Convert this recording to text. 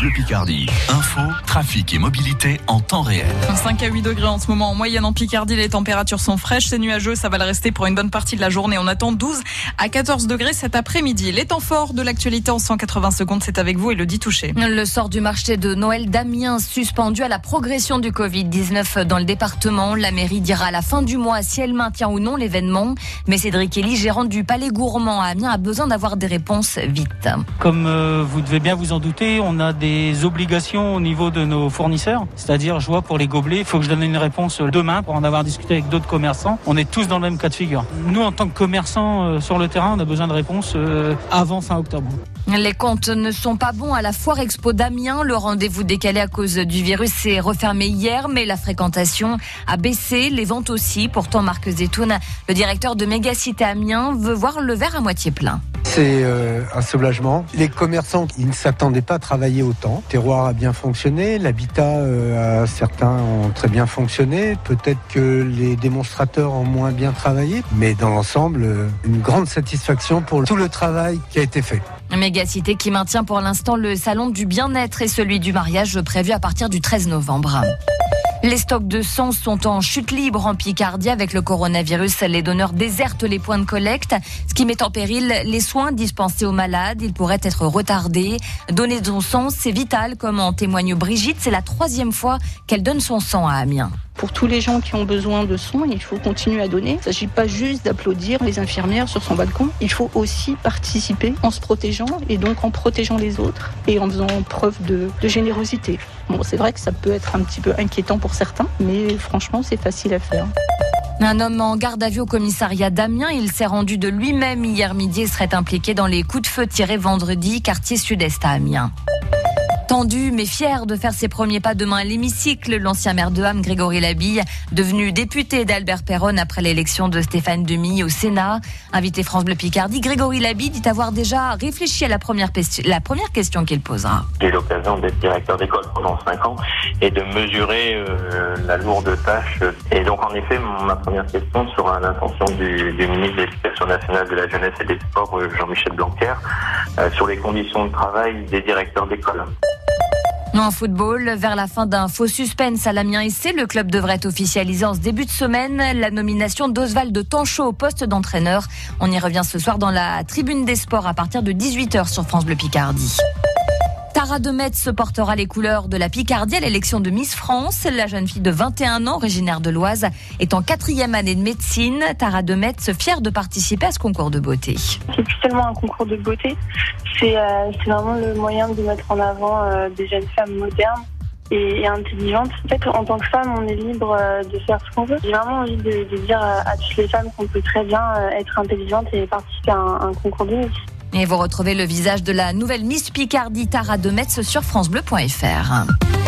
Bleu Picardie. Info, trafic et mobilité en temps réel. 5 à 8 degrés en ce moment en moyenne en Picardie. Les températures sont fraîches, c'est nuageux, ça va le rester pour une bonne partie de la journée. On attend 12 à 14 degrés cet après-midi. Les temps forts de l'actualité en 180 secondes, c'est avec vous, Elodie Touché. Le sort du marché de Noël d'Amiens suspendu à la progression du Covid-19 dans le département. La mairie dira à la fin du mois si elle maintient ou non l'événement. Mais Cédric Elie, gérant du Palais Gourmand à Amiens, a besoin d'avoir des réponses vite. Comme euh, vous devez bien vous en douter, on a des obligations au niveau de nos fournisseurs. C'est-à-dire, je vois pour les gobelets, il faut que je donne une réponse demain pour en avoir discuté avec d'autres commerçants. On est tous dans le même cas de figure. Nous, en tant que commerçants euh, sur le terrain, on a besoin de réponses euh, avant fin octobre. Les comptes ne sont pas bons à la foire expo d'Amiens. Le rendez-vous décalé à cause du virus s'est refermé hier, mais la fréquentation a baissé, les ventes aussi. Pourtant, Marc Zetoun, le directeur de Mégacité Amiens, veut voir le verre à moitié plein. C'est euh, un soulagement. Les commerçants, ils ne s'attendaient pas à travailler autant. Le terroir a bien fonctionné, l'habitat, euh, certains ont très bien fonctionné. Peut-être que les démonstrateurs ont moins bien travaillé, mais dans l'ensemble, euh, une grande satisfaction pour tout le travail qui a été fait. Mégacité qui maintient pour l'instant le salon du bien-être et celui du mariage prévu à partir du 13 novembre. Les stocks de sang sont en chute libre en Picardie avec le coronavirus. Les donneurs désertent les points de collecte, ce qui met en péril les soins dispensés aux malades. Ils pourraient être retardés. Donner son sang, c'est vital, comme en témoigne Brigitte. C'est la troisième fois qu'elle donne son sang à Amiens. Pour tous les gens qui ont besoin de soins, il faut continuer à donner. Il ne s'agit pas juste d'applaudir les infirmières sur son balcon. Il faut aussi participer en se protégeant et donc en protégeant les autres et en faisant preuve de, générosité. Bon, c'est vrai que ça peut être un petit peu inquiétant pour certains, mais franchement, c'est facile à faire. Un homme en garde à vue au commissariat d'Amiens, il s'est rendu de lui-même hier midi et serait impliqué dans les coups de feu tirés vendredi, quartier sud-est à Amiens. Tendu mais fier de faire ses premiers pas demain à l'hémicycle, l'ancien maire de Ham, Grégory Labille, devenu député d'Albert Perron après l'élection de Stéphane Demy au Sénat. Invité France Bleu Picardie, Grégory Labille dit avoir déjà réfléchi à la première, question qu'il posera. J'ai eu l'occasion d'être directeur d'école pendant 5 ans et de mesurer euh, la lourde tâche. Et donc en effet, ma première question sera l'intention du, du, ministre de l'Éducation nationale de la jeunesse et des sports, euh, Jean-Michel Blanquer, euh, sur les conditions de travail des directeurs d'école. En football, vers la fin d'un faux suspense à l'Amiens SC, le club devrait officialiser en ce début de semaine la nomination d'Oswald Tanchot au poste d'entraîneur. On y revient ce soir dans la tribune des sports à partir de 18h sur France Bleu Picardie. Tara de Metz portera les couleurs de la Picardie à l'élection de Miss France. La jeune fille de 21 ans, originaire de l'Oise, est en quatrième année de médecine. Tara de Metz, fière de participer à ce concours de beauté. C'est plus tellement un concours de beauté, c'est euh, vraiment le moyen de mettre en avant euh, des jeunes femmes modernes et, intelligentes. En tant que femme, on est libre euh, de faire ce qu'on veut. J'ai vraiment envie de, dire à toutes les femmes qu'on peut très bien être intelligente et participer à un, concours de Miss. Et vous retrouvez le visage de la nouvelle Miss Picardie Tara de Metz sur francebleu.fr.